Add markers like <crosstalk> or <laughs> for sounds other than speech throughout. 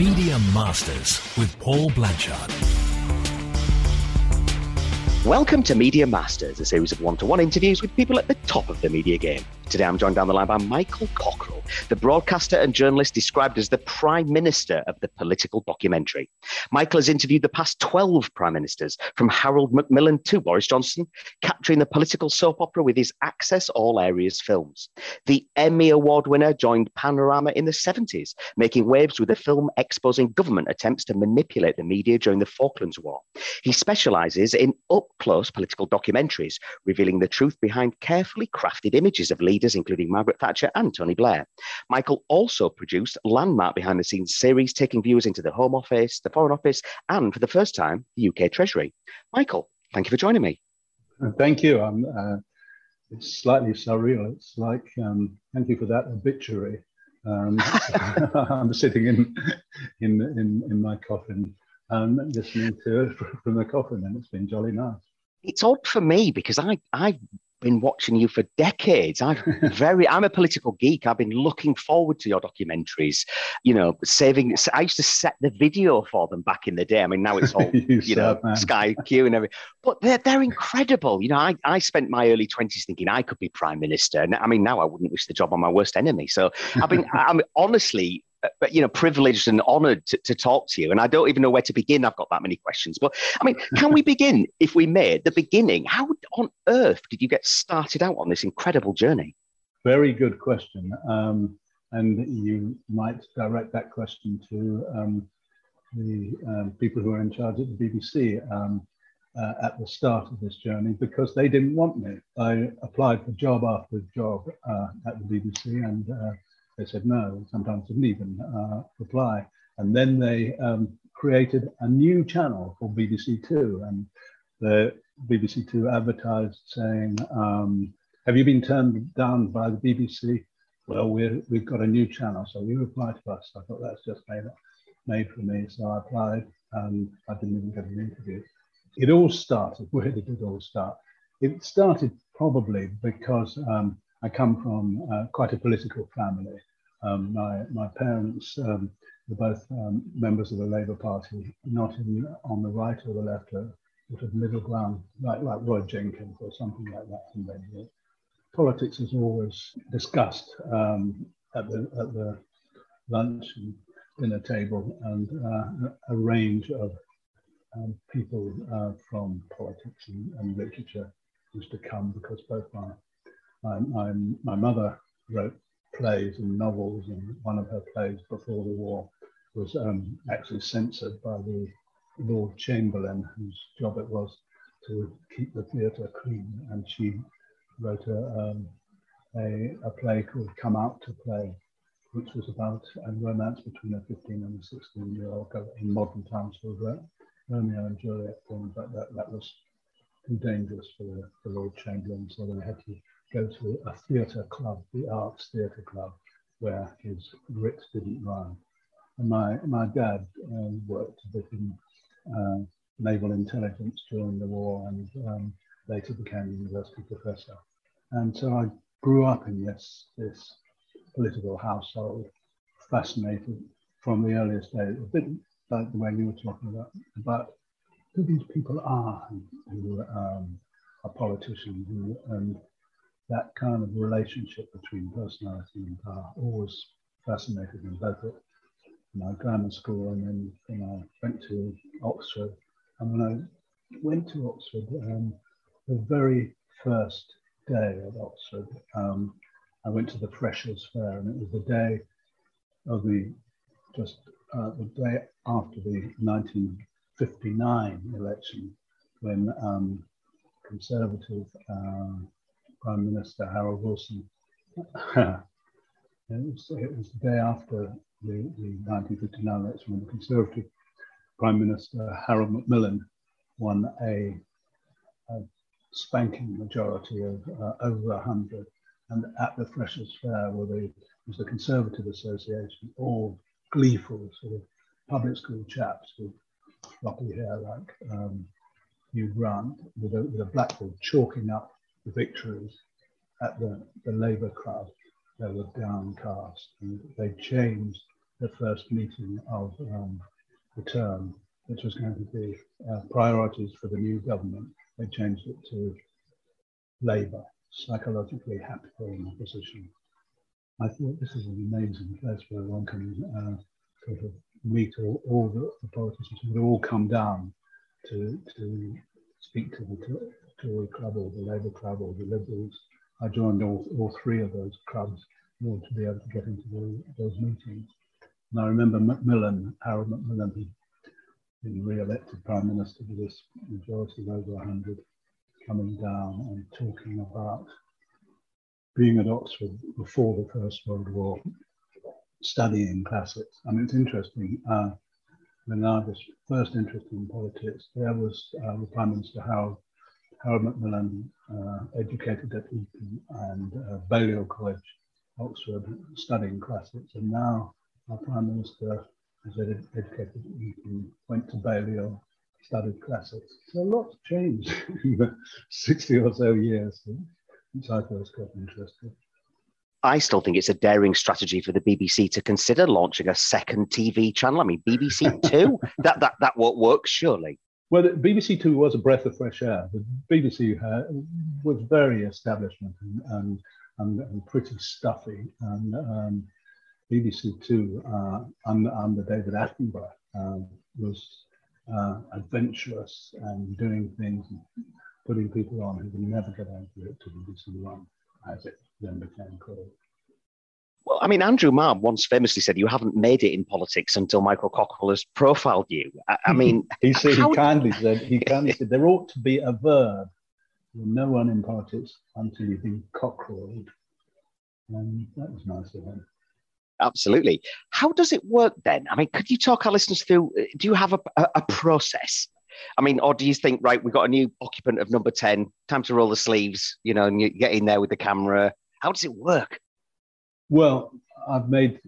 Media Masters with Paul Blanchard. Welcome to Media Masters, a series of one to one interviews with people at the top of the media game. Today I'm joined down the line by Michael Cockerell, the broadcaster and journalist described as the Prime Minister of the political documentary. Michael has interviewed the past 12 Prime Ministers, from Harold Macmillan to Boris Johnson, capturing the political soap opera with his Access All Areas films. The Emmy Award winner joined Panorama in the 70s, making waves with a film exposing government attempts to manipulate the media during the Falklands War. He specialises in up close political documentaries, revealing the truth behind carefully crafted images of leaders leaders, including Margaret Thatcher and Tony Blair. Michael also produced landmark behind the scenes series, taking viewers into the Home Office, the Foreign Office, and for the first time, the UK Treasury. Michael, thank you for joining me. Uh, thank you. I'm, uh, it's slightly surreal. It's like, um, thank you for that obituary. Um, <laughs> <laughs> I'm sitting in, in, in, in my coffin and listening to it <laughs> from the coffin, and it's been jolly nice. It's odd for me because I, I been watching you for decades. I've <laughs> very, I'm a political geek. I've been looking forward to your documentaries. You know, saving. I used to set the video for them back in the day. I mean, now it's <laughs> all you, you know, man. Sky Q and everything. But they're they're incredible. You know, I I spent my early twenties thinking I could be prime minister, and I mean, now I wouldn't wish the job on my worst enemy. So I've been, <laughs> I'm honestly you know, privileged and honoured to, to, talk to you. And I don't even know where to begin. I've got that many questions. But I mean, can we <laughs> begin, if we may, at the beginning? How on earth did you get started out on this incredible journey? Very good question. Um, and you might direct that question to um, the um, people who are in charge at the BBC um, uh, at the start of this journey because they didn't want me. I applied for job after job uh, at the BBC and uh, they said no, sometimes didn't even uh, reply. And then they um, created a new channel called BBC Two, and the BBC Two advertised saying, um, "Have you been turned down by the BBC?" Well, we have got a new channel, so you reply to us. I thought that's just made made for me, so I applied, and I didn't even get an interview. It all started. <laughs> Where did it all start? It started probably because um, I come from uh, quite a political family. Um, my, my parents um, were both um, members of the Labour Party, not in, on the right or the left, a sort of middle ground, like, like Roy Jenkins or something like that. And politics is always discussed um, at, the, at the lunch and dinner table, and uh, a range of um, people uh, from politics and, and, literature used to come because both my, my, my, my mother wrote plays and novels, and one of her plays before the war was um, actually censored by the Lord Chamberlain, whose job it was to keep the theatre clean. And she wrote a, um, a, a, play called Come Out to Play, which was about a romance between a 15 and a 16 year old girl in modern times called Romeo and Juliet but that, that was too dangerous for the Lord Chamberlain, so they had to go to a theatre club, the Arts Theatre Club, where his writ didn't run. And my, my dad um, worked a bit in uh, naval intelligence during the war and um, later became a university professor. And so I grew up in this, this political household, fascinated from the earliest days, a bit like the way you were talking about, about who these people are who um, are politicians and, and that kind of relationship between personality and power always fascinated me, both at my grammar school and then when I went to Oxford. And when I went to Oxford, um, the very first day at Oxford, um, I went to the Freshers' Fair, and it was the day of the just uh, the day after the 1959 election, when um, Conservative uh, Prime Minister Harold Wilson. <laughs> it, was, it was the day after the, the 1959 election when the Conservative Prime Minister Harold Macmillan won a, a spanking majority of uh, over 100. And at the Freshers' Fair, where the, was the Conservative Association, all gleeful sort of public school chaps with floppy hair like um, Hugh Grant, with a, with a blackboard chalking up the victories at the, the Labour crowd, they were downcast. And they changed the first meeting of um, the term, which was going to be uh, priorities for the new government. They changed it to Labour, psychologically happier in opposition. I thought this is an amazing place where one can uh, sort of meet all, all the, the, politicians who would all come down to, to speak to the Tory club or the Labour club or the Liberals. I joined all, all three of those clubs in order to be able to get into the, those meetings. And I remember Macmillan, Harold Macmillan, who'd been re-elected Prime Minister with this majority of over 100, coming down and talking about being at Oxford before the First World War, studying classics. I mean, it's interesting. Uh, when I was first interested in politics, there was uh, the Prime Minister Harold, Harold Macmillan, uh, educated at Eton and uh, Balliol College, Oxford, studying classics. And now our Prime Minister is educated at Eton, went to Balliol, studied classics. So a lot's changed <laughs> in the 60 or so years since I first got interested. I still think it's a daring strategy for the BBC to consider launching a second TV channel. I mean, BBC Two, <laughs> that, that, that won't work, surely. Well, BBC Two was a breath of fresh air. The BBC was very establishment and, and, and, and pretty stuffy. And um, BBC Two, uh, under, under David Attenborough, um, was uh, adventurous and doing things and putting people on who would never get into it to BBC One, as it then became called. Well, I mean, Andrew Marr once famously said, "You haven't made it in politics until Michael Cockerell has profiled you." I, I mean, <laughs> he said how... he kindly said he <laughs> kindly said there ought to be a verb. no one in politics until you've been cockerelled, and um, that was nice of him absolutely. How does it work then? I mean, could you talk our listeners through? Uh, do you have a, a, a process? I mean, or do you think, right, we've got a new occupant of number 10, time to roll the sleeves, you know, and you get in there with the camera? How does it work? Well, I've made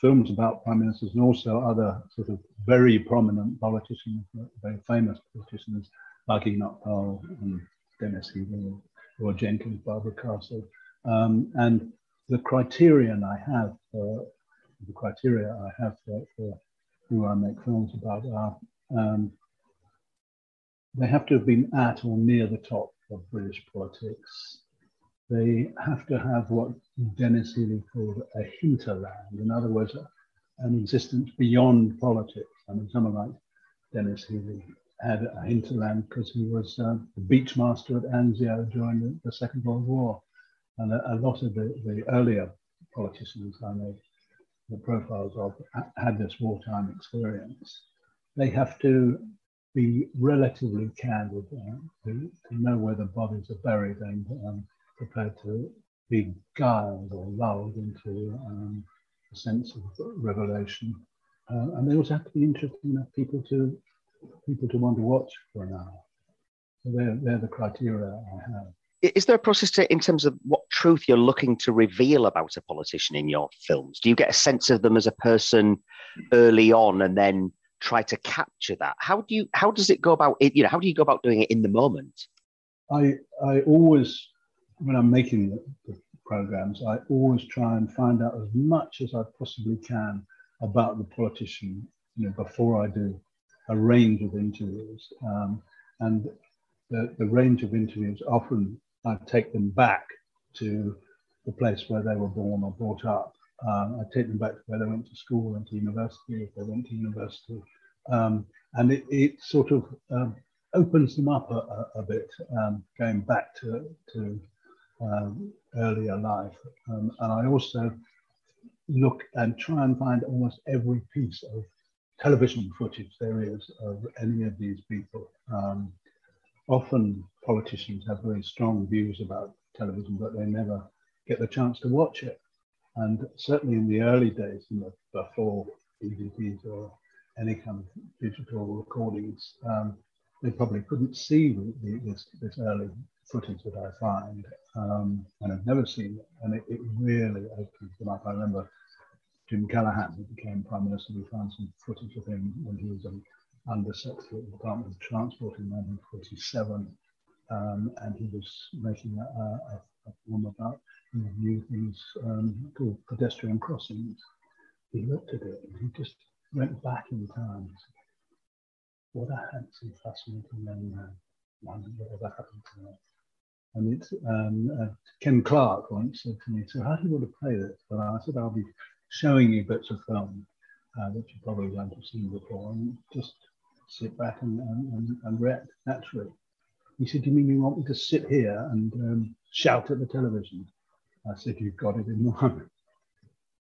films about prime ministers and also other sort of very prominent politicians, very famous politicians like Enoch Powell and Denis Healey or Jenkins, Barbara Castle. Um, and the criterion I have for the criteria I have for, for who I make films about are um, they have to have been at or near the top of British politics. They have to have what Denis Healey called a hinterland, in other words, an existence beyond politics. I mean, someone like Denis Healey had a hinterland because he was uh, the beachmaster at Anzio during the, the Second World War. And a, a lot of the, the earlier politicians I made the profiles of had this wartime experience. They have to be relatively candid uh, to, to, know where the bodies are buried and um, prepared to be guiled or lulled into um, a sense of revelation. Uh, and they also have to be interesting enough people to people to want to watch for an hour. So they're, they're the criteria I have is there a process to, in terms of what truth you're looking to reveal about a politician in your films? Do you get a sense of them as a person early on, and then try to capture that? How do you? How does it go about it? You know, how do you go about doing it in the moment? I I always, when I'm making the, the programs, I always try and find out as much as I possibly can about the politician. You know, before I do a range of interviews, um, and the, the range of interviews often I take them back to the place where they were born or brought up. Um, I take them back to where they went to school and to university, if they went to university. Um, and it, it, sort of um, opens them up a, a, a bit, um, going back to, to um, earlier life. Um, and I also look and try and find almost every piece of television footage there is of any of these people. often politicians have very strong views about television, but they never get the chance to watch it. And certainly in the early days, you know, before DVDs or any kind of digital recordings, um, they probably couldn't see the, this, this early footage that I find. Um, and I've never seen it. And it, it really opens them up. I remember Jim Callaghan, who became Prime Minister, we found some footage of him when he was Under Secretary at the Department of Transport in 1947 um, and he was making a, a, a film about new things um, called pedestrian crossings. he looked at it and he just went back in time. What a handsome, fascinating young man. Whatever happened to him. And um, uh, Ken Clarke once said to me, "So how do you want to play this?" And I said, "I'll be showing you bits of film uh, that you probably won't have seen before, and just sit back and, and, and react naturally." He said, "Do you mean you want me to sit here and um, shout at the television?" I said, "You've got it in <laughs> mind."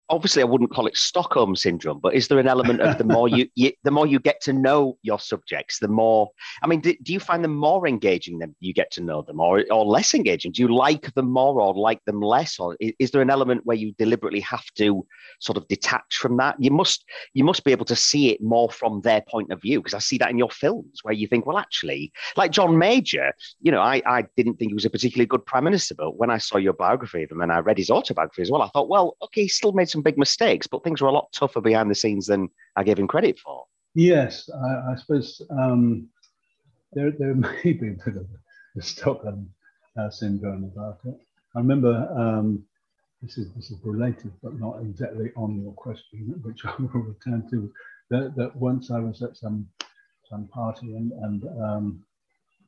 Obviously I wouldn't call it Stockholm syndrome, but is there an element of the more you, <laughs> you, the more you get to know your subjects, the more I mean, do, do, you find them more engaging than you get to know them, or or less engaging? Do you like them more or like them less, or is, is there an element where you deliberately have to sort of detach from that? You must you must be able to see it more from their point of view because I see that in your films where you think, well, actually, like John Major, you know, I I didn't think he was a particularly good prime minister, but when I saw your biography of him and I read his autobiography as well, I thought, well, okay, he still made some big mistakes, but things were a lot tougher behind the scenes than I gave him credit for. Yes, I, I suppose um, there, there <laughs> may be a bit of a Stockholm uh, syndrome about it. I remember um, this is this is related, but not exactly on your question, which <laughs> I will return to. That, that once I was at some some party and, and um,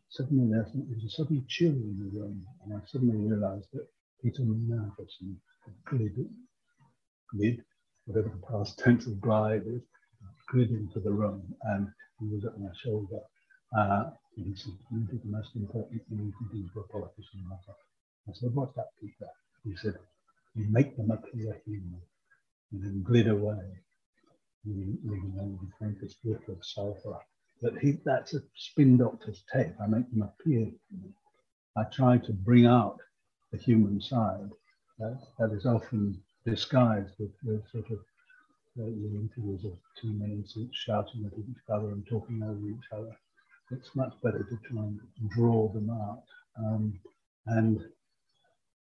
suddenly there was a sudden chill in the room, and I suddenly realised that Peter nervous and glid glid, whatever the past tense of glide is, glid into the room and he was at my shoulder. Uh, and he said, You do the most important thing you can do for a politician. I said, What's that, Peter? He said, You make them appear human and then glid away, leaving only the faintest whiff of sulfur. But he, that's a spin doctor's tape. I make them appear. I try to bring out the human side that, that is often disguised with, with sort of uh, the interviews of two in suits shouting at each other and talking over each other. It's much better to try and draw them out. Um, and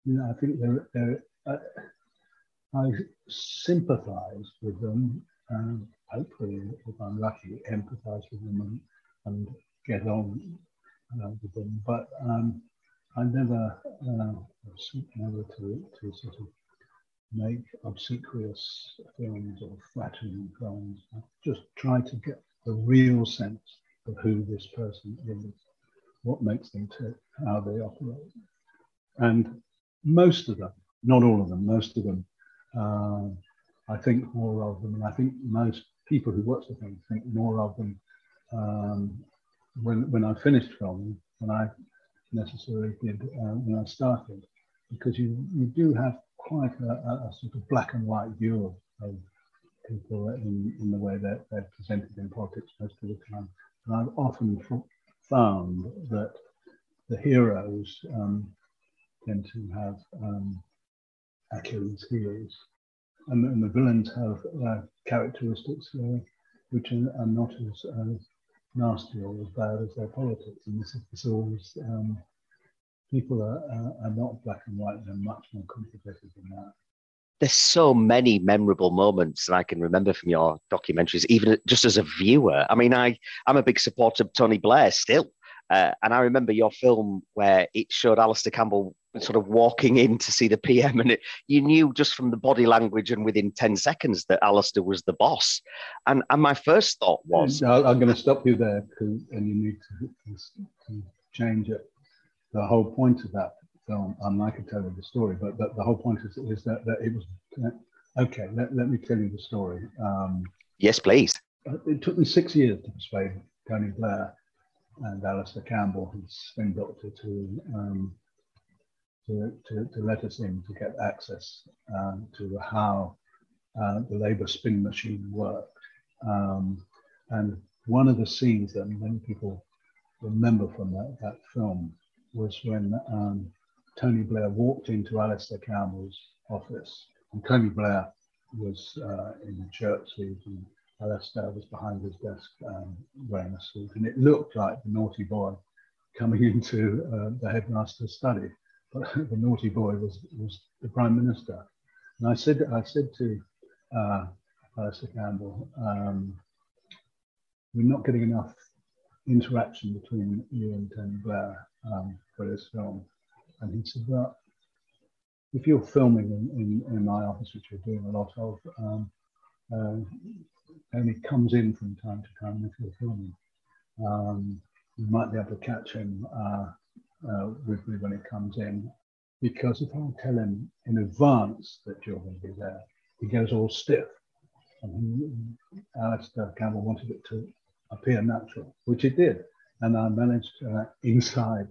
you know, I think they're, they're uh, I sympathize with them. and hopefully, if I'm lucky, empathize with them and, and get on uh, with them. But um, I never uh, never to, to sort of make obsequious films or flattering films. Just try to get the real sense of who this person is, what makes them tick, how they operate. And most of them, not all of them, most of them, uh, I think more of them, and I think most people who watch the film think more of them um, when, when I finished filming than I necessarily did uh, when I started, because you, you do have quite a, a, sort of black and white view of, of people in, in the way that they're presented in politics most of the time. And I've often found that the heroes um, tend to have um, Achilles' heels, and, and, the villains have uh, characteristics uh, which are, are not as, as, nasty or as bad as their politics. And this is, always um, people are, are, are not black and white, they're much more complicated than that there's so many memorable moments that I can remember from your documentaries, even just as a viewer. I mean, I, I'm a big supporter of Tony Blair still. Uh, and I remember your film where it showed Alastair Campbell sort of walking in to see the PM, and it, you knew just from the body language and within 10 seconds that Alastair was the boss. And, and my first thought was. I'm going to stop you there, because, and you need to, to change it the whole point of that film, and I could tell you the story, but, but the whole point is, is that, that it was okay. Let, let me tell you the story. Um, yes, please. It took me six years to persuade Tony Blair and Alastair Campbell, his spin doctor, to, um, to, to, to, let us in to get access um, to how uh, the Labour spin machine worked. Um, and one of the scenes that many people remember from that, that film was when um, Tony Blair walked into Alastair Campbell's office. And Tony Blair was uh, in the shirt and Alastair was behind his desk um, wearing a suit. And it looked like the naughty boy coming <laughs> into uh, the headmaster's study. But <laughs> the naughty boy was, was the Prime Minister. And I said, I said to uh, Alastair Campbell, um, we're not getting enough interaction between you and Tony Blair um, for this film. And he said, well, if you're filming in, in, in, my office, which you're doing a lot of, um, uh, only comes in from time to time if you're filming. Um, you might be able to catch him uh, uh, with me when he comes in, because if I tell him in advance that you're going to be there, he goes all stiff. And he, Alastair Campbell wanted it to appear natural, which it did. And I managed uh, inside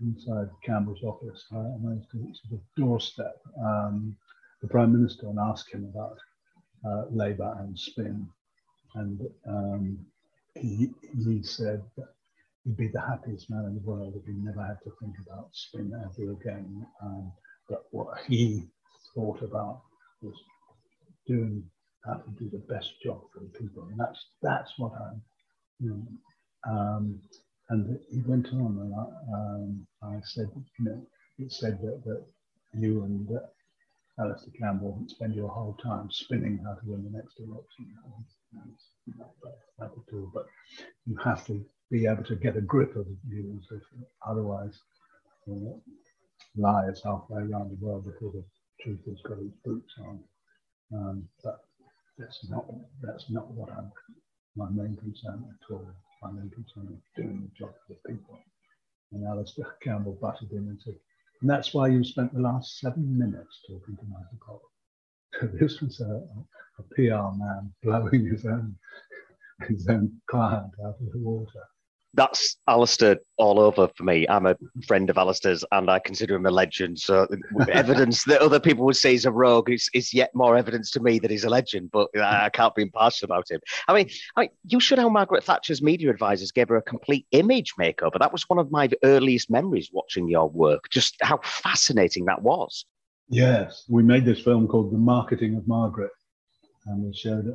inside Campbell's office, I managed to sort of doorstep um, the Prime Minister and ask him about uh, Labour and spin. And um, he, he said he'd be the happiest man in the world if he never had to think about spin ever again. Um, but what he thought about was doing how to do the best job for the people. And that's that's what I'm, you know, um, and he went on, and I, um, I said, you know, it said that, that you and uh, Alastair Campbell spend your whole time spinning how to win the next election. Would do, but you have to be able to get a grip of the views, otherwise, you know, lies halfway around the world because the truth has got its boots on. Um, but that's not that's not what I'm my main concern at all. Concern is doing the job for the people. And Alastair Campbell butted in and said, and that's why you spent the last seven minutes talking to Michael Cole. So <laughs> this was a, a PR man blowing his own his own client out of the water that's Alastair all over for me. I'm a friend of Alastair's and I consider him a legend. So <laughs> evidence that other people would say he's a rogue is, is yet more evidence to me that he's a legend, but I can't be impartial about him. I mean, I mean, you should how Margaret Thatcher's media advisors gave her a complete image makeover. That was one of my earliest memories watching your work, just how fascinating that was. Yes, we made this film called The Marketing of Margaret, and we showed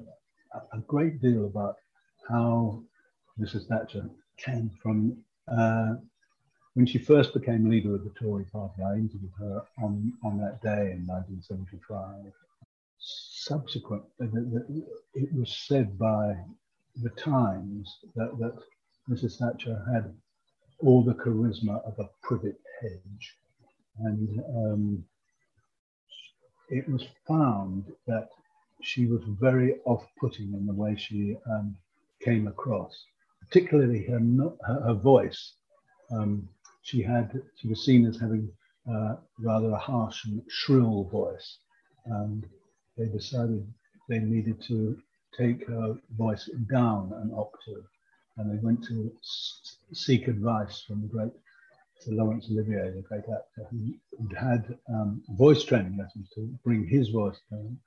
a, a great deal about how Mrs. Thatcher came from uh, when she first became leader of the Tory party. I interviewed her on, on that day in 1975. Subsequent, it was said by the Times that, that Mrs. Thatcher had all the charisma of a privet hedge. And um, it was found that she was very off putting in the way she um, came across particularly her, her, her voice. Um, she had she was seen as having uh, rather a harsh and shrill voice, and they decided they needed to take her voice down an octave, and they went to seek advice from the great Sir Laurence Olivier, the great actor, who had um, voice training lessons to bring his voice down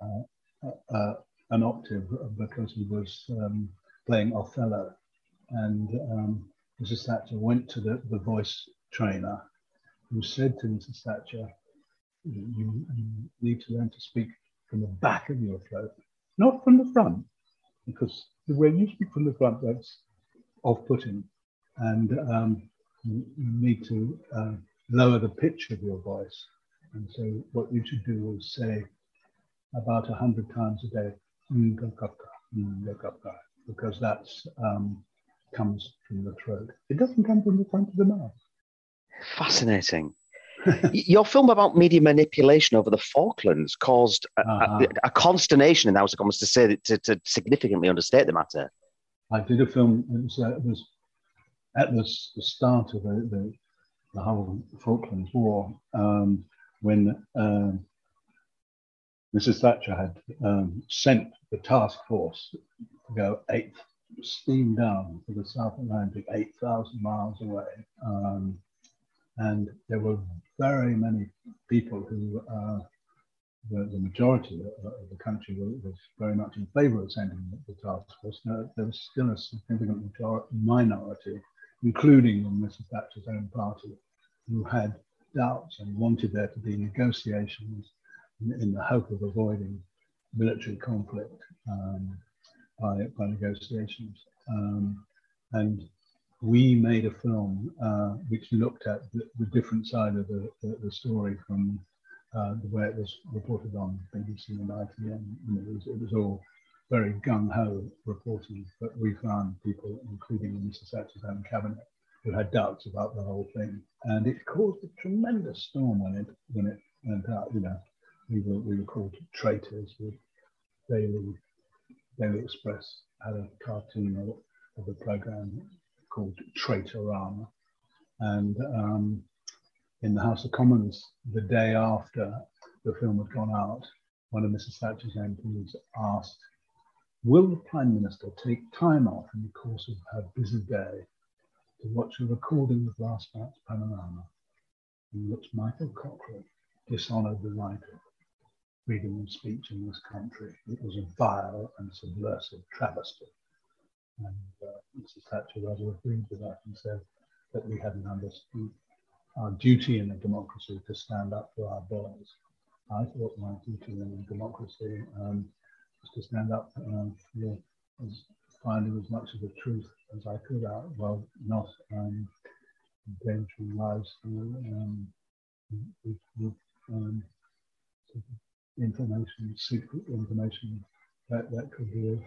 uh, uh an octave because he was um, playing Othello. And um, Mrs. Thatcher went to the, the voice trainer who said to Mrs. Thatcher, you, you need to learn to speak from the back of your throat, not from the front, because the way you speak from the front, that's off putting. And um, you, need to uh, lower the pitch of your voice. And so, what you should do is say about a hundred times a day, because that's um, comes from the throat. It doesn't come from the front of the mouth. Fascinating. <laughs> Your film about media manipulation over the Falklands caused a, uh-huh. a, a consternation in the House of Commons to say to, to significantly understate the matter. I did a film. It was, uh, it was at the, the start of the, the, the, whole Falklands War um, when uh, Mrs. Thatcher had um, sent the task force to go eighth steam down to the South Atlantic, 8,000 miles away. Um, and there were very many people who, uh, the, the, majority of, the country was very much in favor of sending the task force. There was still a significant minority, including in Mrs. Thatcher's own party, who had doubts and wanted there to be negotiations in, in the hope of avoiding military conflict. Um, by, by negotiations. Um, and we made a film uh, which looked at the, the different side of the, the, the story from uh, the way it was reported on BBC and ITN. And it, was, it was all very gung ho reporting, but we found people, including Mr. Thatcher's own cabinet, who had doubts about the whole thing. And it caused a tremendous storm when it when it went out. You know, we were we were called traitors. We Daily, Daily Express had a cartoon of, a program called Traitorama. And um, in the House of Commons, the day after the film had gone out, one of Mrs. Thatcher's MPs asked, Will the Prime Minister take time off in the course of her busy day to watch a recording of last night's panorama in which Michael Cockerell dishonoured the of freedom of speech in this country? It was a vile and subversive travesty. And uh, Mrs. Thatcher rather agreed with that and said that we hadn't understood our duty in a democracy to stand up for our boys. I thought my duty in a democracy um, was to stand up um, for as finding as much of the truth as I could out, well, not um, endangering lives um, with, with um, information, secret information that, that could be of,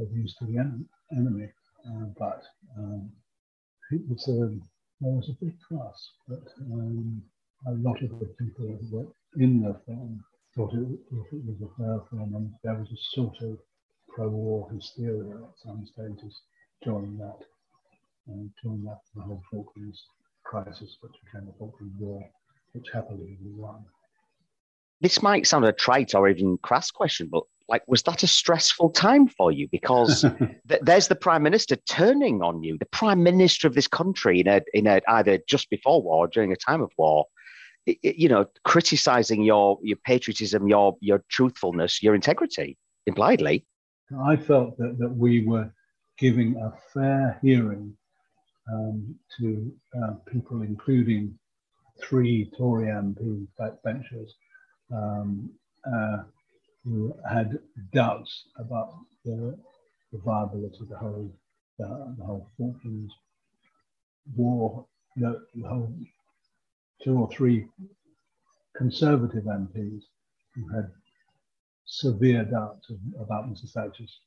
of use to the en- enemy. Uh, but um, it was a, there was a big fuss, but um, a lot of the people were in the film thought it, thought it was a fair film, and there was a sort of pro-war hysteria at some stages during that, uh, during that the whole Falklands crisis, which became the Falklands War, which happily we won. This might sound a trite or even crass question, but like, was that a stressful time for you? Because <laughs> th- there's the prime minister turning on you, the prime minister of this country, in a, in a either just before war, or during a time of war, you know, criticizing your your patriotism, your your truthfulness, your integrity, impliedly. I felt that, that we were giving a fair hearing um, to uh, people, including three Tory MP backbenchers um, uh, who had doubts about the, the viability of the whole, uh, the whole Falklands War, the, the whole two or three Conservative MPs who had severe doubts about Mrs. Thatcher's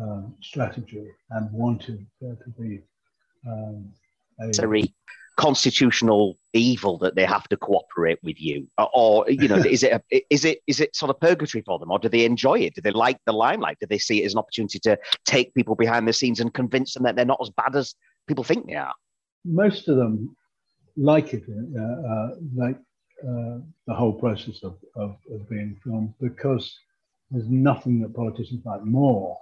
um, strategy and wanted there to be um, a constitutional evil that they have to cooperate with you, or you know, <laughs> is it a, is it is it sort of purgatory for them, or do they enjoy it? Do they like the limelight? Do they see it as an opportunity to take people behind the scenes and convince them that they're not as bad as people think they are? Most of them like it, uh, uh, like uh, the whole process of, of, of, being filmed, because there's nothing that politicians like more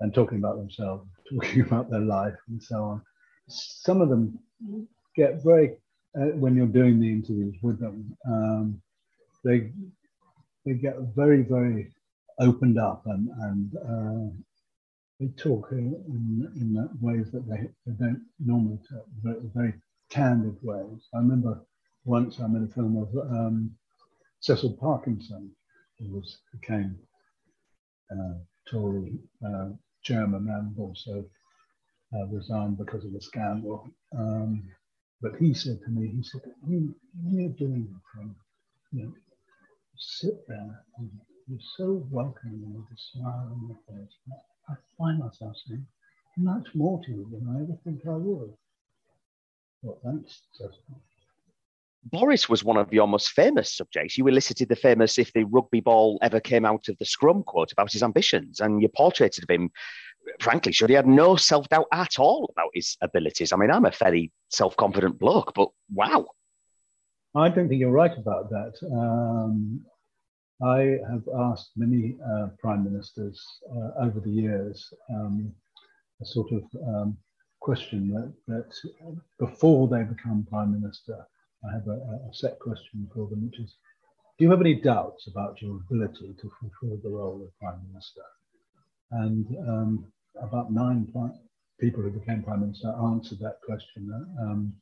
than talking about themselves, <laughs> talking about their life, and so on. Some of them get very, uh, when you're doing the interviews with them, um, they they get very, very opened up and, and uh, they talk in, in, ways that they, they don't normally talk, very, very candid ways. I remember once I made a film of um, Cecil Parkinson, who was became uh, Tory uh, chairman and also uh, resigned because of the scandal. Um, but he said to me, he said, when, you're doing the film, you know, sit there and you're so welcoming with a smile on your face. I find myself saying, much more to you than I ever think I would. Well, thanks, Boris was one of your most famous subjects. You elicited the famous "If the rugby ball ever came out of the scrum" quote about his ambitions, and you portraited of him. Frankly, sure, he had no self doubt at all about his abilities. I mean, I'm a fairly self confident bloke, but wow. I don't think you're right about that. Um, I have asked many uh, prime ministers uh, over the years um, a sort of um, question that, that before they become prime minister, I have a, a, set question for them, which is, do you have any doubts about your ability to fulfill the role of prime minister? And um, about nine people who became prime minister answered that question. Um,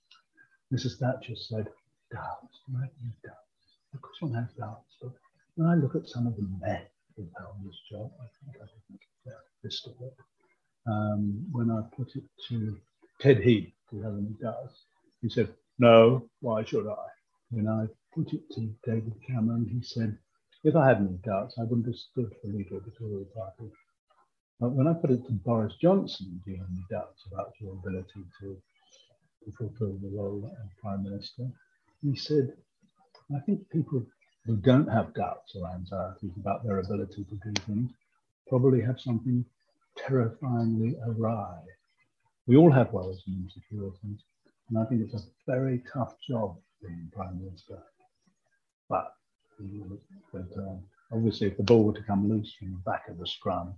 Mrs. Thatcher said, doubts, do I doubts? Of course one has doubts, but when I look at some of the men who've held this job, I think I can make a it um, when I put it to Ted Heath, who has any doubts, he said, No, why should I? When I put it to David Cameron, he said, If I had any doubts, I wouldn't have stood for leader of the Tory party. When I put it to Boris Johnson, do you have any doubts about your ability to, to fulfill the role of Prime Minister? He said, I think people who don't have doubts or anxieties about their ability to do things probably have something terrifyingly awry. We all have worries and insecurities, and I think it's a very tough job being Prime Minister. But, but uh, obviously, if the ball were to come loose from the back of the scrum,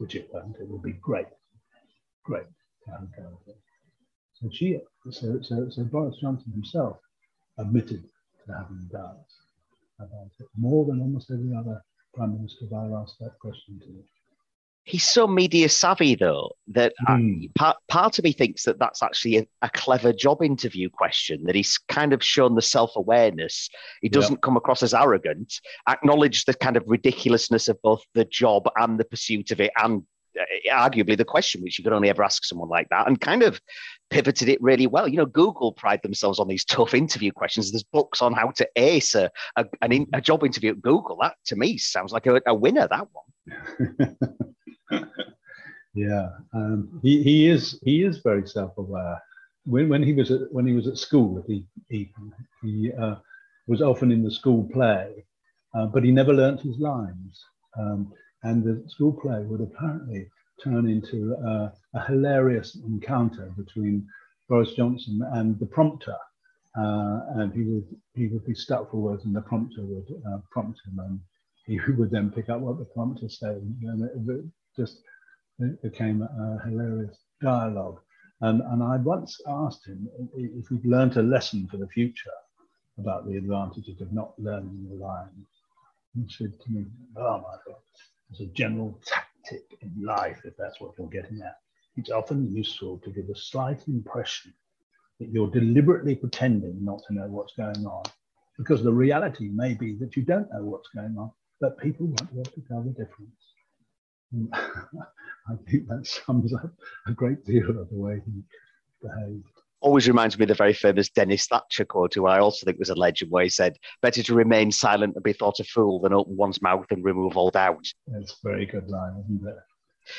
which it won't, it would be great, great to have a So she, so, so, so Boris Johnson himself admitted to having doubts about it more than almost every other prime minister I asked that question to he's so media savvy though that mm. I, hmm. part, part of me thinks that that's actually a, a, clever job interview question that he's kind of shown the self-awareness he doesn't yep. come across as arrogant acknowledge the kind of ridiculousness of both the job and the pursuit of it and uh, arguably the question which you could only ever ask someone like that and kind of pivoted it really well you know google pride themselves on these tough interview questions there's books on how to ace a, a, an, a job interview at google that to me sounds like a, a winner that one <laughs> yeah, um, he, he is he is very self-aware. When, when he was at when he was at school, he he, he uh, was often in the school play, uh, but he never learnt his lines. Um, and the school play would apparently turn into uh, a hilarious encounter between Boris Johnson and the prompter. Uh, and he would he would be stuck for words, and the prompter would uh, prompt him, and he would then pick up what the prompter said. And it, just it became a hilarious dialogue. And, and I once asked him if he'd learnt a lesson for the future about the advantages of not learning the lines. He said to me, Oh my God, as a general tactic in life, if that's what you're getting at, it's often useful to give a slight impression that you're deliberately pretending not to know what's going on, because the reality may be that you don't know what's going on, but people won't be able to tell the difference. <laughs> I think that sums up a great deal of the way he behaved. Always reminds me of the very famous Denis Thatcher quote, who I also think was a legend, where he said, Better to remain silent and be thought a fool than open one's mouth and remove all doubt. It's a very good line, isn't it?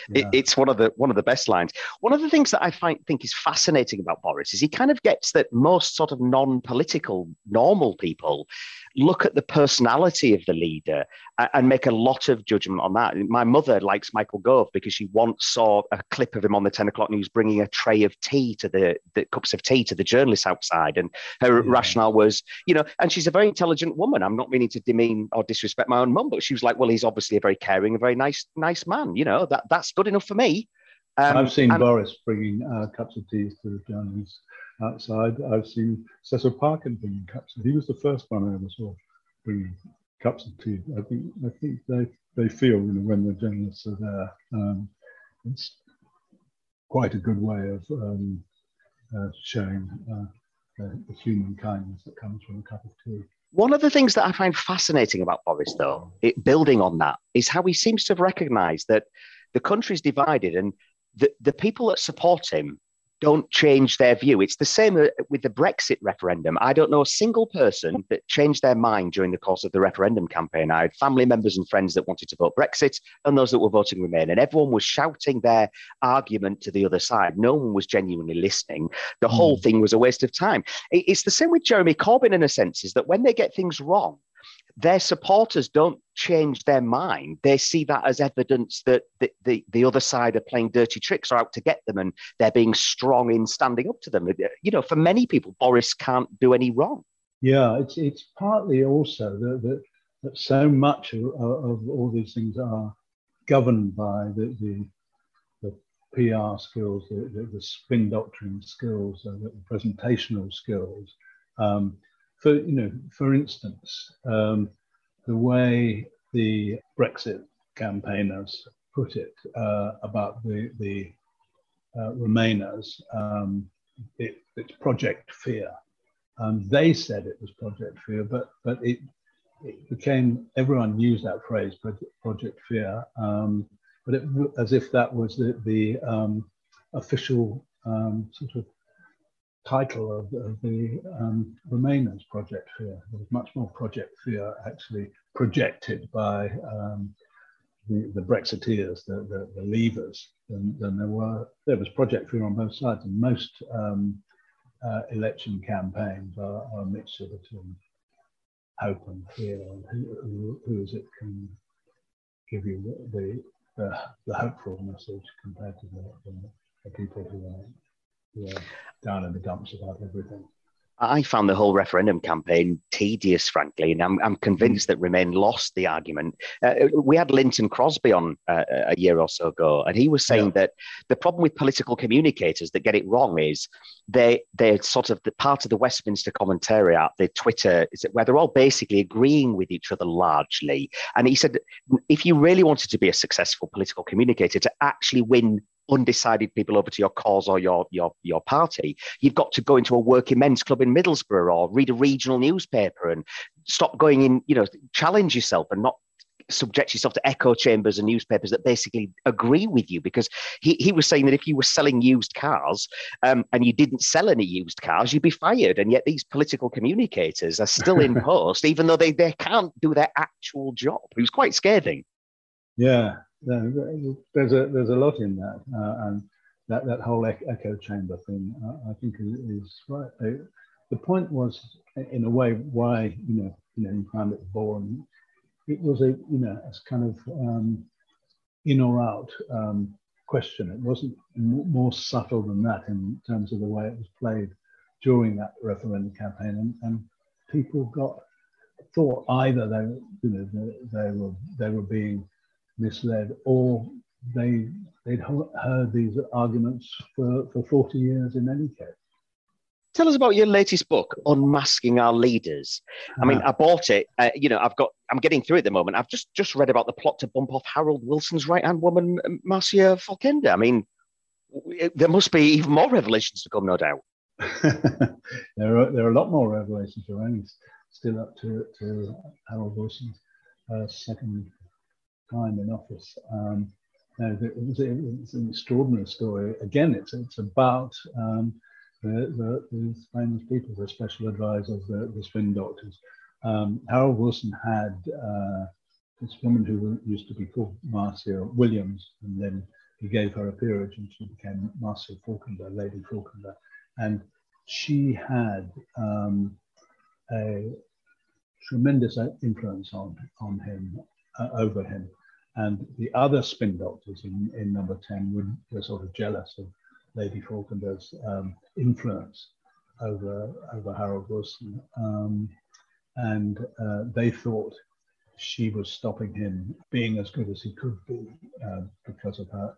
Yeah. it's one of the one of the best lines. One of the things that I find think is fascinating about Boris is he kind of gets that most sort of non-political, normal people look at the personality of the leader and make a lot of judgment on that. My mother likes Michael Gove because she once saw a clip of him on the 10 o'clock news bringing a tray of tea to the, the cups of tea to the journalists outside. And her yeah. rationale was, you know, and she's a very intelligent woman. I'm not meaning to demean or disrespect my own mum, but she was like, well, he's obviously a very caring, a very nice, nice man. You know, that that that's good enough for me. Um, I've seen and, Boris bringing uh, cups of tea to the journalists outside. I've seen Cecil Parkin bringing cups. He was the first one I ever saw bringing cups of tea. I think I think they, they feel you know when the journalists are there. Um, it's quite a good way of um, uh, showing uh, the, the, human kindness that comes from a cup of tea. One of the things that I find fascinating about Boris, though, it, building on that, is how he seems to have recognised that the country's divided and the, the people that support him don't change their view. It's the same uh, with the Brexit referendum. I don't know a single person that changed their mind during the course of the referendum campaign. I had family members and friends that wanted to vote Brexit and those that were voting Remain, and everyone was shouting their argument to the other side. No one was genuinely listening. The whole thing was a waste of time. It's the same with Jeremy Corbyn in a sense, is that when they get things wrong, their supporters don't change their mind. They see that as evidence that the, the, the, other side are playing dirty tricks or out to get them and they're being strong in standing up to them. You know, for many people, Boris can't do any wrong. Yeah, it's, it's partly also that, that, that so much of, of, all these things are governed by the, the, the PR skills, the, the, spin doctoring skills, the presentational skills. Um, for you know, for instance, um, the way the Brexit campaigners put it uh, about the the uh, Remainers, um, it, it's Project Fear. Um, they said it was Project Fear, but but it it became everyone used that phrase Project Fear, um, but it, as if that was the, the um, official um, sort of title of, of the um, Remainers Project Fear. There was much more Project Fear actually projected by um, the, the Brexiteers, the, the, the Leavers, than, than, there were. There was Project Fear on both sides, and most um, uh, election campaigns are, are, a mixture between. hope and fear, and who, who, who is it can give you the, the, the hopeful message compared to the, the, people who are, are down in the dumps about everything. I found the whole referendum campaign tedious, frankly, and I'm, I'm convinced that Remain lost the argument. Uh, we had Lynton Crosby on uh, a year or so ago, and he was saying yeah. that the problem with political communicators that get it wrong is they they're sort of the part of the Westminster commentariat, the Twitter, is it, where they're all basically agreeing with each other largely. And he said, if you really wanted to be a successful political communicator, to actually win undecided people over to your cause or your your your party. You've got to go into a working men's club in Middlesbrough or read a regional newspaper and stop going in, you know, challenge yourself and not subject yourself to echo chambers and newspapers that basically agree with you. Because he, he was saying that if you were selling used cars um, and you didn't sell any used cars you'd be fired. And yet these political communicators are still in <laughs> post even though they, they can't do their actual job. It was quite scathing. Yeah there's a there's a lot in that, uh, and that that whole echo chamber thing, uh, I think is right. Uh, the point was, in a way, why you know you know found it boring. It was a you know as kind of um, in or out um, question. It wasn't more subtle than that in terms of the way it was played during that referendum campaign, and, and people got thought either they you know they, they were they were being misled, or they they'd heard these arguments for, for 40 years in any case. Tell us about your latest book, Unmasking Our Leaders. I mean, I bought it. Uh, you know, I've got. I'm getting through it at the moment. I've just just read about the plot to bump off Harold Wilson's right hand woman, Marcia Falkender. I mean, there must be even more revelations to come, no doubt. <laughs> there are there are a lot more revelations remaining still up to to Harold Wilson's uh, second time in office. Um, it was, an extraordinary story. Again, it's it's about um, the, the, famous people, the special advisors, the, the spin doctors. Um, Harold Wilson had uh, this woman who used to be called Marcia Williams, and then he gave her a peerage, and she became Marcia Falkender, Lady Falkender, and she had um, a tremendous influence on on him uh, over him. And the other spin doctors in, in number 10 were, were sort of jealous of Lady Falkender's um, influence over, over Harold Wilson. Um, and uh, they thought she was stopping him being as good as he could be uh, because of her,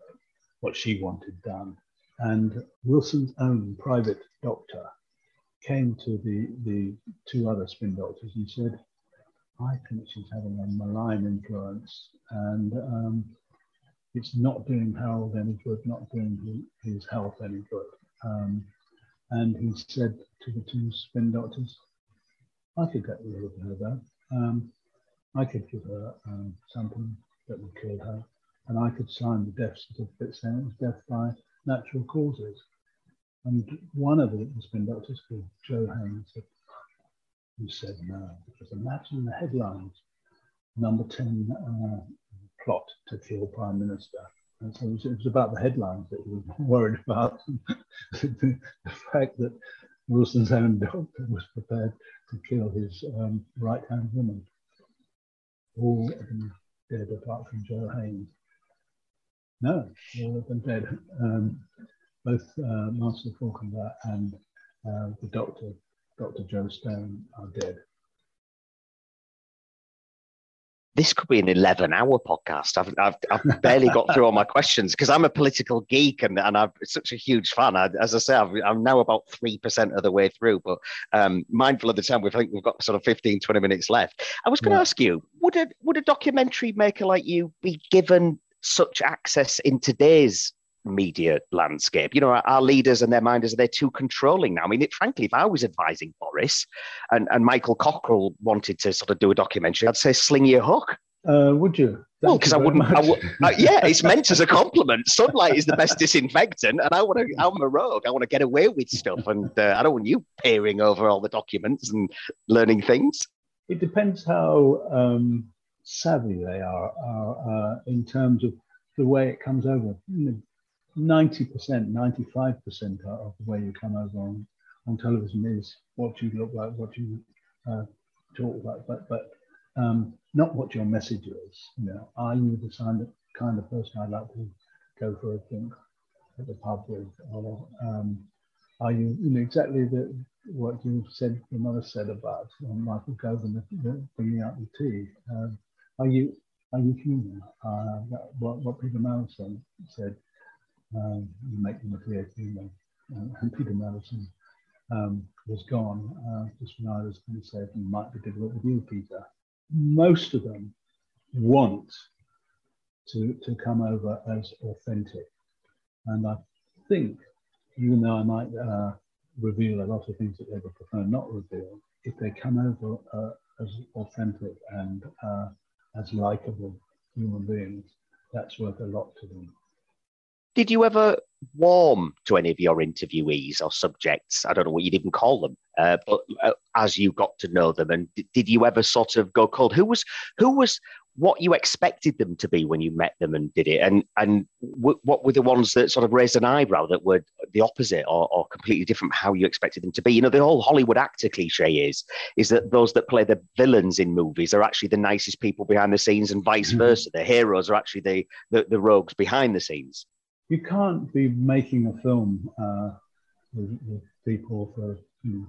what she wanted done. And Wilson's own private doctor came to the, the two other spin doctors and said, I think she's having a malign influence, and um, it's not doing Harold any good, not doing his health any good. Um, and he said to the two spin doctors, I could get rid of her though. Um, I could give her um, something that would kill her, and I could sign the death certificate saying it was death by natural causes. And one of the spin doctors, called Joe Haines, said, who said no. Because imagine the headlines number 10 uh, plot to kill Prime Minister. And so it was, it was, about the headlines that he was worried about. the, <laughs> the, fact that Wilson's own doctor was prepared to kill his um, right hand woman. All of them dead apart from Joe Haines. No, all of them dead. Um, both uh, Marcia Falkender and uh, the doctor Dr. Joe Stone are dead. This could be an 11 hour podcast. I've, I've, I've barely got through all my questions because I'm a political geek and, and I'm such a huge fan. I, as I say, i am now about 3% of the way through, but um, mindful of the time, we think we've got sort of 15, 20 minutes left. I was going to yeah. ask you would a, would a documentary maker like you be given such access in today's media landscape. You know, our, leaders and their minders are they too controlling now? I mean, it, frankly, if I was advising Boris and, and Michael Cockerell wanted to sort of do a documentary, I'd say sling your hook. Uh, would you? Thank well, because I wouldn't. I uh, yeah, it's meant as a compliment. Sunlight is the best disinfectant, and I want to. I'm a rogue. I want to get away with stuff, and uh, I don't want you peering over all the documents and learning things. It depends how um, savvy they are uh, in terms of the way it comes over. You know, 90%, 95% of the way you come over on, on television is what you look like, what you uh, talk about, but but um, not what your message is. You know, are you the kind of kind of person I'd like to go for a drink at the pub with, or um, are you, you know, exactly the, what you said, your mother said about um, Michael Gove and bringing out the tea. Um, are you are you human? Uh, what, what Peter Mandelson said, um, you make them appear human. Uh, and Peter Mandelson um, was gone uh, just when I was going to say it might be difficult with you, Peter. Most of them want to, to come over as authentic. And I think, even though I might uh, reveal a lot of things that they would prefer not reveal, if they come over uh, as authentic and uh, as likable human beings, that's worth a lot to them. Did you ever warm to any of your interviewees or subjects? I don't know what you'd even call them, uh, but uh, as you got to know them, and did you ever sort of go cold? Who was who was what you expected them to be when you met them and did it, and and w- what were the ones that sort of raised an eyebrow that were the opposite or, or completely different how you expected them to be? You know, the whole Hollywood actor cliche is is that those that play the villains in movies are actually the nicest people behind the scenes, and vice mm-hmm. versa. The heroes are actually the, the the rogues behind the scenes. You can't be making a film uh, with, with, people for you know,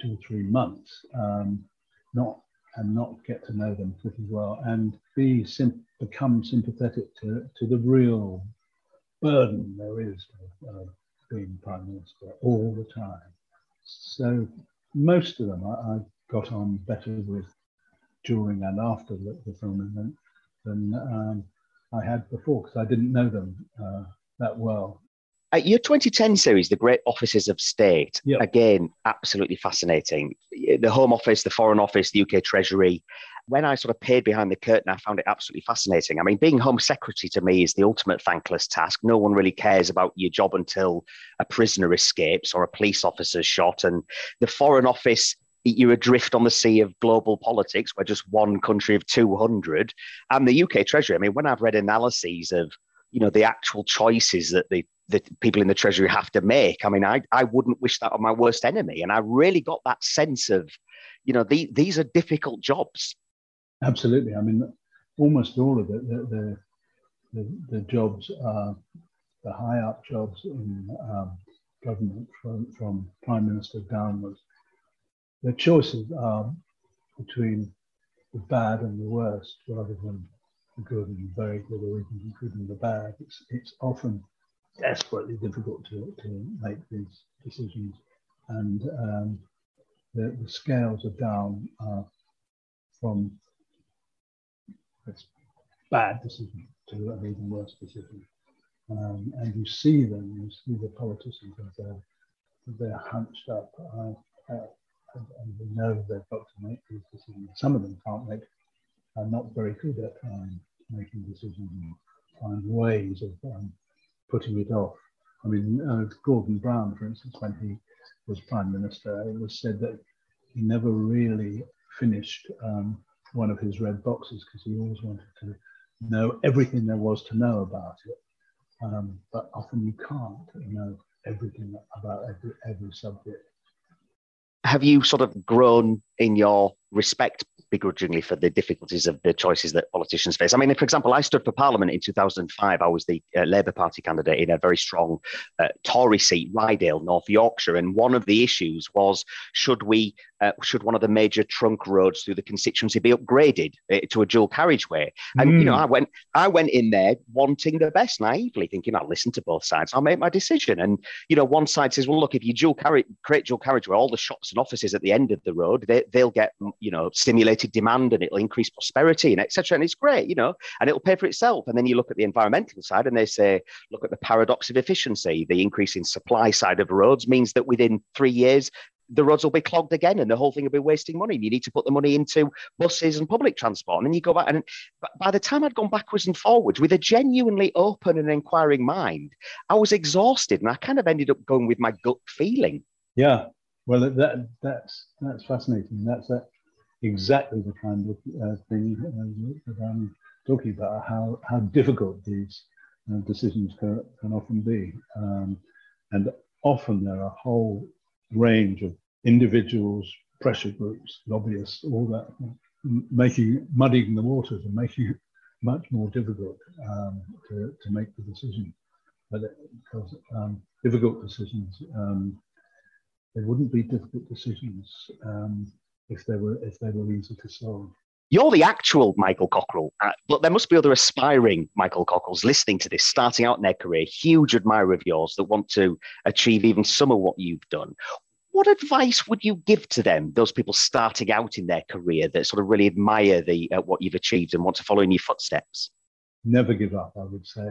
two or three months, um, not and not get to know them pretty well and be sim- become sympathetic to, to the real burden there is of uh, being prime minister all the time. So most of them I, I got on better with during and after the, the filming than, than um, I had before because I didn't know them uh, that well. Uh, your 2010 series, The Great Offices of State, yep. again, absolutely fascinating. The Home Office, the Foreign Office, the UK Treasury. When I sort of peered behind the curtain, I found it absolutely fascinating. I mean, being Home Secretary to me is the ultimate thankless task. No one really cares about your job until a prisoner escapes or a police officer's shot. And the Foreign Office you're adrift on the sea of global politics. We're just one country of 200. And the UK Treasury, I mean, when I've read analyses of, you know, the actual choices that the that people in the treasury have to make. I mean, I, I wouldn't wish that on my worst enemy. And I really got that sense of, you know, the, these are difficult jobs. Absolutely. I mean, almost all of it, the, the, the, the jobs, are the high up jobs in um, government from, from prime minister downwards, the choices are between the bad and the worst rather than the good and the very good or even the good and the bad. It's, it's often desperately difficult to, to make these decisions. And um, the, the, scales are down uh, from bad decision to an even worse decision. Um, and you see them, you see the politicians they're, they're hunched up uh, uh, and, and they know they've got to make these decisions. Some of them can't make, are not very good at um, making decisions and find ways of um, putting it off. I mean, uh, Gordon Brown, for instance, when he was prime minister, it was said that he never really finished um, one of his red boxes because he always wanted to know everything there was to know about it. Um, but often you can't know everything about every, every subject. Have you sort of grown in your respect begrudgingly for the difficulties of the choices that politicians face. I mean, for example, I stood for Parliament in 2005. I was the uh, Labour Party candidate in a very strong uh, Tory seat, Ryedale, North Yorkshire, and one of the issues was should we uh, should one of the major trunk roads through the constituency be upgraded uh, to a dual carriageway? And mm. you know, hmm. I went I went in there wanting the best, naively thinking I'll listen to both sides, I'll make my decision. And you know, one side says, well, look, if you dual carry, create dual carriageway, all the shops and offices at the end of the road, they, they'll get you know stimulated demand and it'll increase prosperity and etc. And it's great, you know, and it'll pay for itself. And then you look at the environmental side and they say, look at the paradox of efficiency. The increase in supply side of roads means that within three years the roads will be clogged again and the whole thing will be wasting money. And You need to put the money into buses and public transport. And then you go back and by the time I'd gone backwards and forwards with a genuinely open and inquiring mind, I was exhausted and I kind of ended up going with my gut feeling. Yeah. Well, that that's that's fascinating. That's that exactly the kind of uh, thing uh, that I'm talking about. How how difficult these uh, decisions can, can often be, um, and often there are a whole range of individuals, pressure groups, lobbyists, all that, making muddying the waters and making it much more difficult um, to, to make the decision. But because um, difficult decisions, um, they wouldn't be difficult decisions um, if they were if they were easy to solve. You're the actual Michael Cockerell, uh, but there must be other aspiring Michael Cockerells listening to this, starting out in their career, huge admirer of yours that want to achieve even some of what you've done. What advice would you give to them, those people starting out in their career that sort of really admire the uh, what you've achieved and want to follow in your footsteps? Never give up, I would say,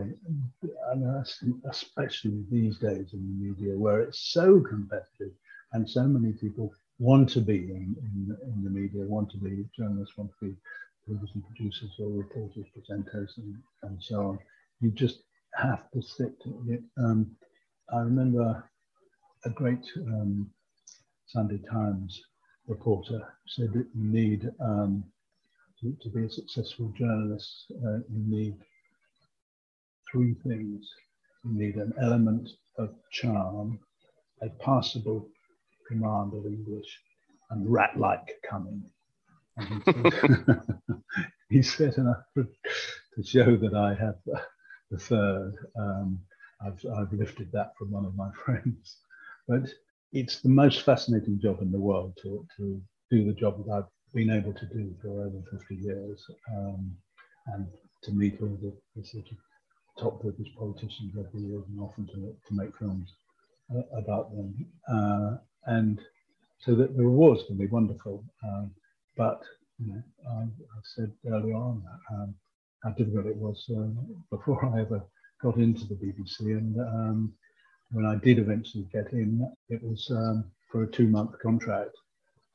and especially these days in the media where it's so competitive and so many people want to be in, in, in the media, want to be journalists, want to be producers or reporters, presenters, and, and so on. You just have to stick to it. Um, I remember a great um, Sunday Times reporter said that you need um, to, to, be a successful journalist, uh, you need three things. You need an element of charm, a passable command of English and rat like cunning. <laughs> He, said, and I, to show that I have the third, um, I've, I've lifted that from one of my <laughs> friends. But it's the most fascinating job in the world to, to do the job that I've been able to do for over 50 years um, and to meet all the, the sort of top British politicians every year and often to, to make films uh, about them. Uh, and so that the rewards can be wonderful. Um, but you know, I, I, said earlier on um, how difficult it was uh, before I ever got into the BBC. And um, when I did eventually get in, it was um, for a two month contract,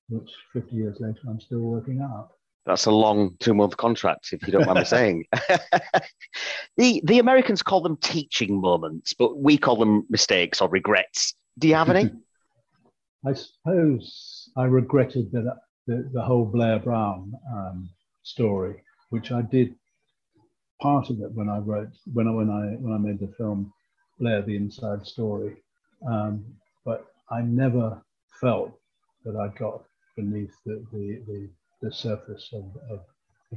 which 50 years later I'm still working out. That's a long two month contract, if you don't mind me <laughs> saying. <laughs> the, the Americans call them teaching moments, but we call them mistakes or regrets. Do you have any? <laughs> I suppose I regretted that the, the whole Blair Brown um, story, which I did part of it when I wrote when I when I when I made the film Blair the Inside Story, um, but I never felt that I got beneath the the, the, the surface of, of,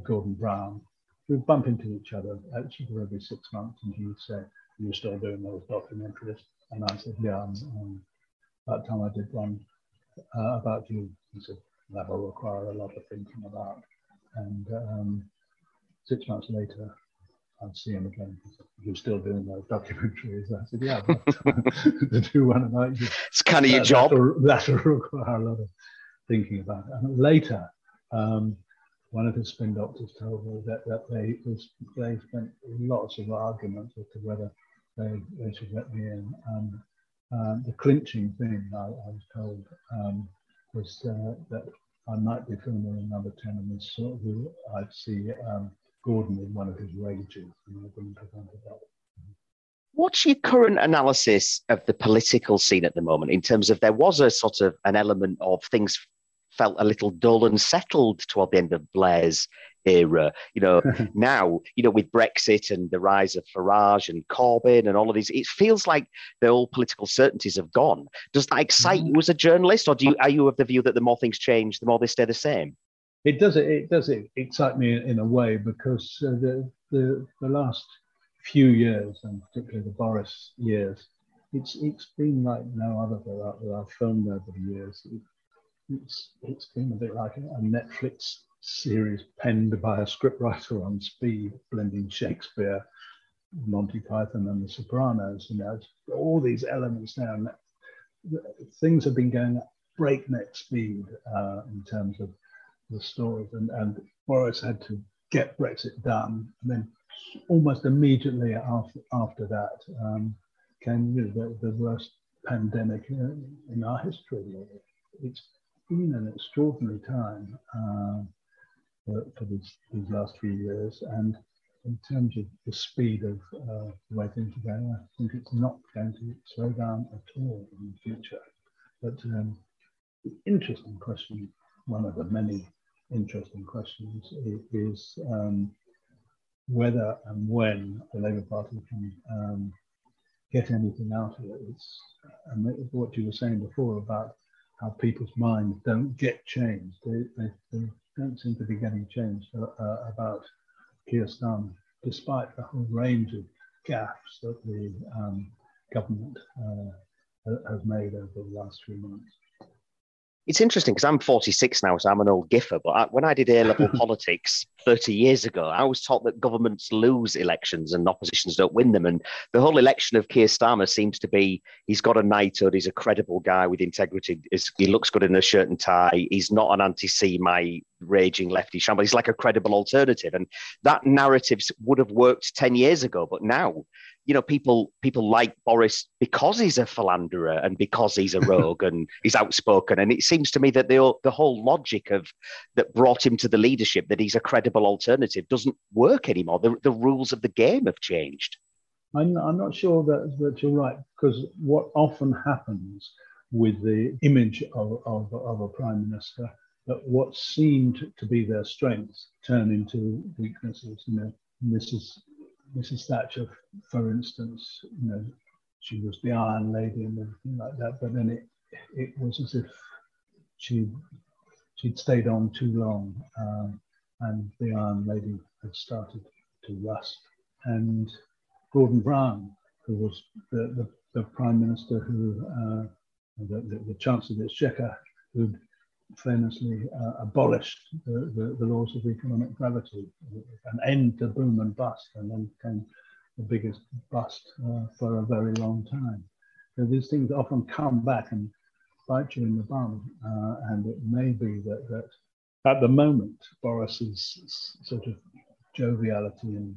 Gordon Brown. We would bump into each other actually for every six months, and he would say, "You're still doing those documentaries," and I said, "Yeah, I'm, I'm that time I did one uh, about you. He said, that will require a lot of thinking about. And um, six months later, I'd see him again. You're still doing those documentaries. I said, yeah, <laughs> to do one about you. It's kind of your job. That will require a lot of thinking about it. And later, um, one of his spin doctors told me that, that they, they spent lots of arguments as to whether they, they should let me in. And um, the clinching thing I, I was told um, was uh, that I might be filming another 10 and this sort of, I'd see um, Gordon in one of his rages and I wouldn't have wanted that. What's your current analysis of the political scene at the moment in terms of there was a sort of an element of things felt a little dull and settled toward the end of Blair's era. You know, <laughs> now, you know, with Brexit and the rise of Farage and Corbyn and all of these, it feels like the old political certainties have gone. Does that excite you mm. as a journalist, or do you are you of the view that the more things change, the more they stay the same? It does. It does. It excite me in a way because uh, the, the the last few years, and particularly the Boris years, it's it's been like no other that I've filmed over the years. It, it's it's been a bit like a Netflix series penned by a scriptwriter on speed, blending Shakespeare, Monty Python, and The Sopranos. You know, all these elements now. Things have been going at breakneck speed uh, in terms of the stories, and, and Boris had to get Brexit done, and then almost immediately after after that um, came you know, the, the worst pandemic in, in our history. It's been an extraordinary time. Uh, for, for these, these last few years. And in terms of the speed of uh, the way things are going, I think it's not going to slow down at all in the future. But um, the interesting question, one of the many interesting questions, is um, whether and when the Labour Party can um, get anything out of it. It's what you were saying before about how people's minds don't get changed. They, they, they don't seem to be getting changed uh, uh about Starmer, despite the whole range of gaffes that the um, government uh, has made over the last few months it's interesting because I'm 46 now, so I'm an old giffer. But I, when I did A level <laughs> politics 30 years ago, I was taught that governments lose elections and oppositions don't win them. And the whole election of Keir Starmer seems to be he's got a knighthood, he's a credible guy with integrity, he looks good in a shirt and tie, he's not an anti Semite raging lefty shambles. He's like a credible alternative. And that narrative would have worked 10 years ago. But now you know, people people like Boris because he's a philanderer and because he's a <laughs> rogue and he's outspoken. And it seems to me that the the whole logic of that brought him to the leadership that he's a credible alternative doesn't work anymore. The, the rules of the game have changed. I'm, I'm not sure that, that you're right because what often happens with the image of, of, of a prime minister that what seemed to be their strengths turn into weaknesses. You know, and this is Mrs. Thatcher, for instance, you know, she was the Iron Lady and everything like that, but then it it was as if she she'd stayed on too long, um, and the Iron Lady had started to rust. And Gordon Brown, who was the, the, the Prime Minister who, uh, the, the, the Chancellor of the Exchequer, who'd famously uh, abolished the, the, the, laws of economic gravity, an end to boom and bust, and then came the biggest bust uh, for a very long time. So these things often come back and bite you in the bum, uh, and it may be that, that at the moment, Boris's sort of joviality and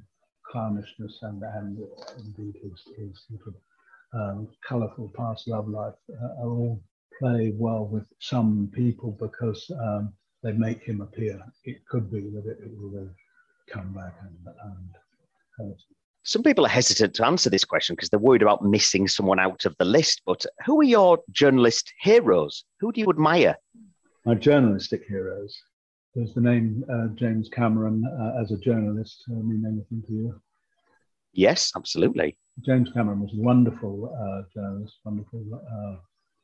clownishness and, and indeed his, his sort of um, colourful past love life uh, are all play well with some people because um, they make him appear. It could be that it, it will come back and, and. Some people are hesitant to answer this question because they're worried about missing someone out of the list. But who are your journalist heroes? Who do you admire? My journalistic heroes. Does the name uh, James Cameron uh, as a journalist uh, mean anything to you? Yes, absolutely. James Cameron was a wonderful uh, journalist, wonderful uh,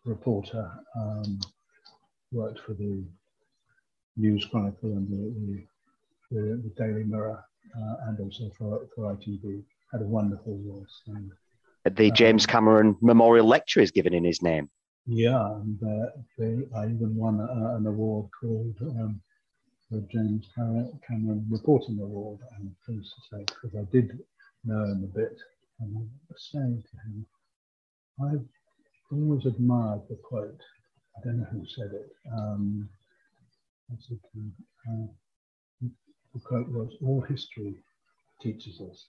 reporter, um, worked for the News Chronicle and the, the, the, Daily Mirror, uh, and also for, for ITV. Had a wonderful voice. And, the James um, Cameron Memorial Lecture is given in his name. Yeah, and uh, they, I even won a, an award called um, the James Cameron Reporting Award. I'm pleased to say, because I did know him a bit. And I was saying to him, I've always admired the quote. I don't know who said it. Um, uh, the quote was, all history teaches us,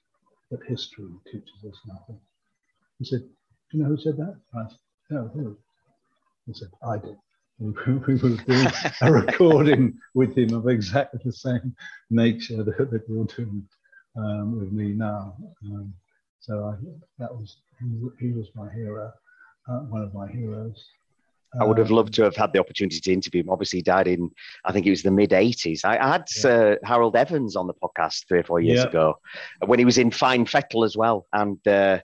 but history teaches us nothing. He said, do you know who said that? I said, no, who? He said, I did. <laughs> we were doing a <laughs> recording with him of exactly the same nature that, that we're doing um, with me now. Um, so I, that was he, he was my hero uh, one of my heroes. I would have loved to have had the opportunity to interview him. Obviously, he died in, I think it was the mid 80s. I, I, had yeah. uh, Harold Evans on the podcast three or four years yeah. ago when he was in Fine Fettle as well. And uh,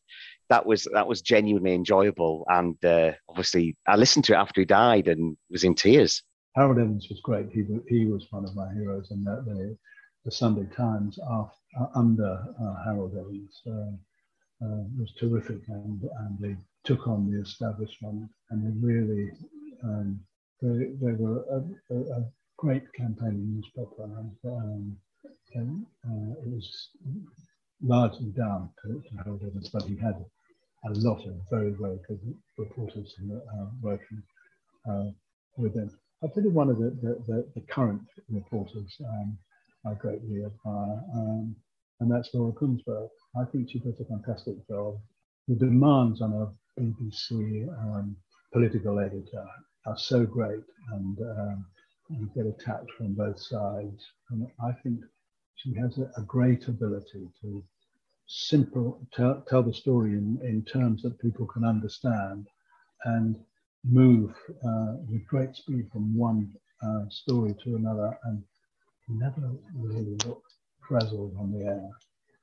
that was that was genuinely enjoyable. And uh, obviously, I listened to it after he died and was in tears. Harold Evans was great. He, he was one of my heroes. And the, the, the Sunday Times after, uh, under uh, Harold Evans was terrific. And, and the took on the establishment and really um, they, they were a, a, a great campaign newspaper and, um, and uh, it was largely down to, to Harold Evans, but he had a lot of very, very good reporters uh, working uh, with him. I think one of the, the, the, the current reporters um, I greatly admire, um, and that's Laura Kuenssberg. I think she does a fantastic job. The demands on a BBC um, political editor are so great and um, get attacked from both sides. And I think she has a, a great ability to simple tell, tell the story in, in terms that people can understand and move uh, with great speed from one uh, story to another and never really look frazzled on the air.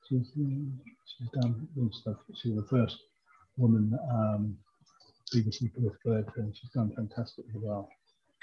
She's, she's done stuff. She's the first woman um, BBC political editor, and she's done fantastically well.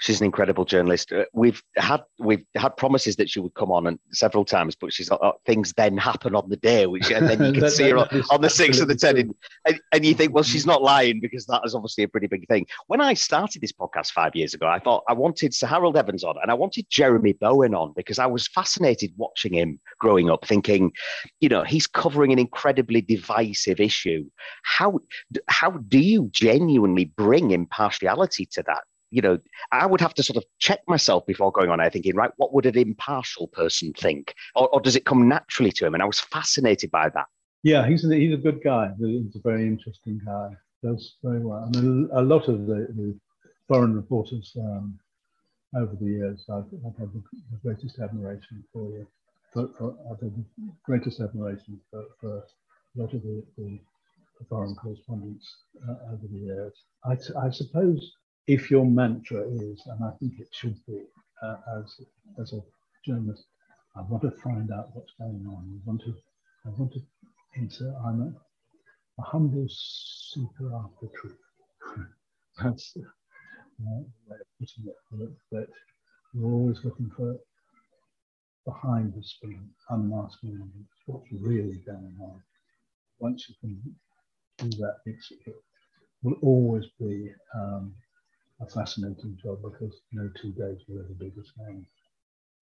She's an incredible journalist. Uh, we've had we've had promises that she would come on and several times, but she's uh, things then happen on the day, which and then you <laughs> can see her on, on the six of the ten, and, and, you think, well, she's not lying because that is obviously a pretty big thing. When I started this podcast five years ago, I thought I wanted Sir Harold Evans on, and I wanted Jeremy Bowen on because I was fascinated watching him growing up, thinking, you know, he's covering an incredibly divisive issue. How how do you genuinely bring impartiality to that? you know, I would have to sort of check myself before going on air thinking, right, what would an impartial person think? Or, or does it come naturally to him? And I was fascinated by that. Yeah, he's a, he's a good guy. He's a very interesting guy. Does very well. I mean, a lot of the, the foreign reporters um, over the years, I've, I've had the, the, greatest admiration for you. For, for, I've the greatest admiration for, for a lot of the, the foreign correspondents uh, over the years. I, I suppose if your mantra is, and I think it should be, uh, as as a journalist, I want to find out what's going on. I want to, I want to insert. I'm a, a humble seeker after truth. <laughs> That's the uh, way of putting it. That we're always looking for behind the screen, unmasking what's really going on. Once you can do that, it's, it will always be um, a fascinating job because no two days will ever be the same.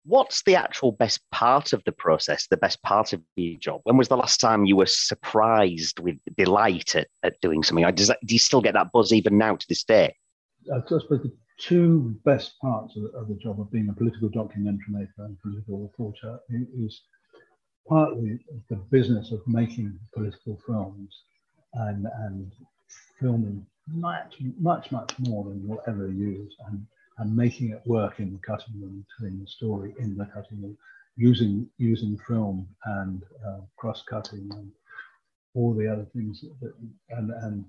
What's the actual best part of the process, the best part of your job? When was the last time you were surprised with delight at, at doing something? Does that, do you still get that buzz even now to this day? I suppose the two best parts of, of the job of being a political documentary maker and political reporter is partly the business of making political films and, and filming much, much, much more than you'll ever use, and, and making it work in the cutting room, telling the story in the cutting room, using using film and uh, cross cutting and all the other things that, and and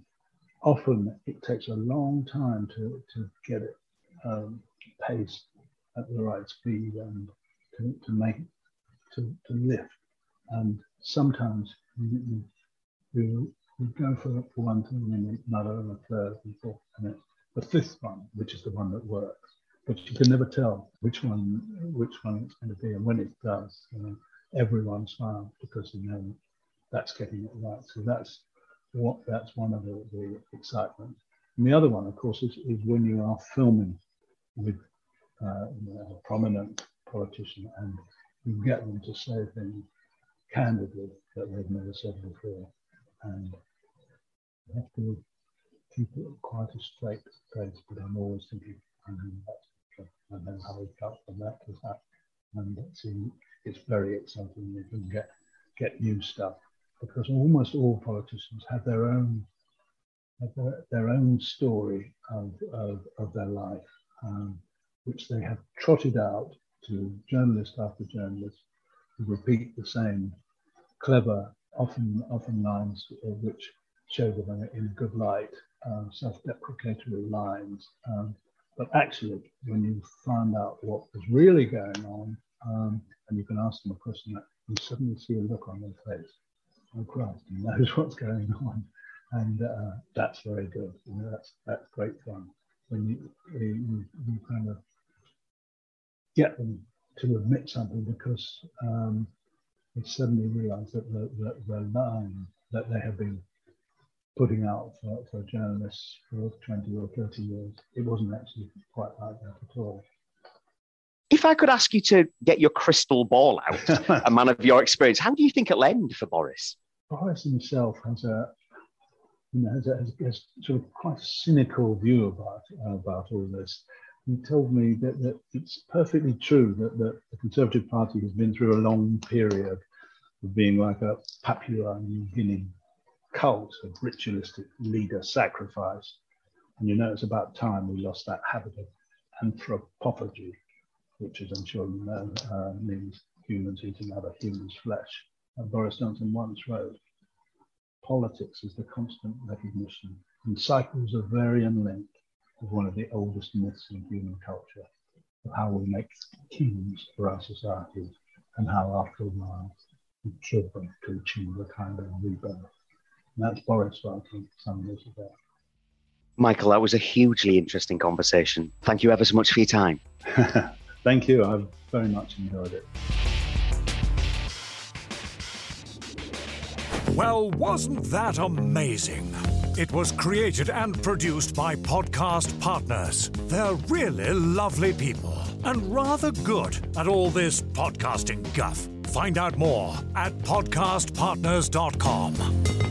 often it takes a long time to to get it um, paced at the right speed and to, to make to, to lift and sometimes you, you, you go for, one thing and another and a third and fourth, and the fifth one, which is the one that works. But you can never tell which one which one it's going to be, and when it does, you know, everyone smiles because you know that's getting it right. So that's what that's one of the, the excitement. And the other one, of course, is, is when you are filming with uh, know, a prominent politician and you get them to say things candidly that they've never said before. And you have to keep it quite a straight face, but I'm always thinking, I know that's and then how we cut from that to that. And see, it's very exciting. You can get get new stuff because almost all politicians have their own have their, their own story of, of, of their life, um, which they have trotted out to journalist after journalist who repeat the same clever, often often lines which show them in a good light, um, self-deprecatory lines. Um, but actually, when you find out what was really going on, um, and you can ask them a question, you suddenly see a look on their face. Oh Christ, he knows <laughs> what's going on, and uh, that's very good. You know, that's that's great fun when you, you, you kind of get them to admit something because um, they suddenly realise that the, the, the line that they have been putting out for, for journalists for 20 or 30 years. It wasn't actually quite like that at all. If I could ask you to get your crystal ball out, <laughs> a man of your experience, how do you think it'll end for Boris? Boris himself has a, you know, has a, has a sort of quite cynical view about about all this. He told me that, that it's perfectly true that, that the Conservative Party has been through a long period of being like a Papua New Guinea cult of ritualistic leader sacrifice. And you know, it's about time we lost that habit of anthropophagy, which, as I'm sure you know, uh, means humans eating other humans' flesh. And Boris Johnson once wrote, politics is the constant recognition in cycles of varying length of one of the oldest myths in human culture, of how we make kings for our societies and how after a while we kill them to achieve a kind of rebirth. And that's Boris writing some years ago. Michael, that was a hugely interesting conversation. Thank you ever so much for your time. <laughs> Thank you. I've very much enjoyed it. Well, wasn't that amazing? It was created and produced by Podcast Partners. They're really lovely people and rather good at all this podcasting guff. Find out more at podcastpartners.com.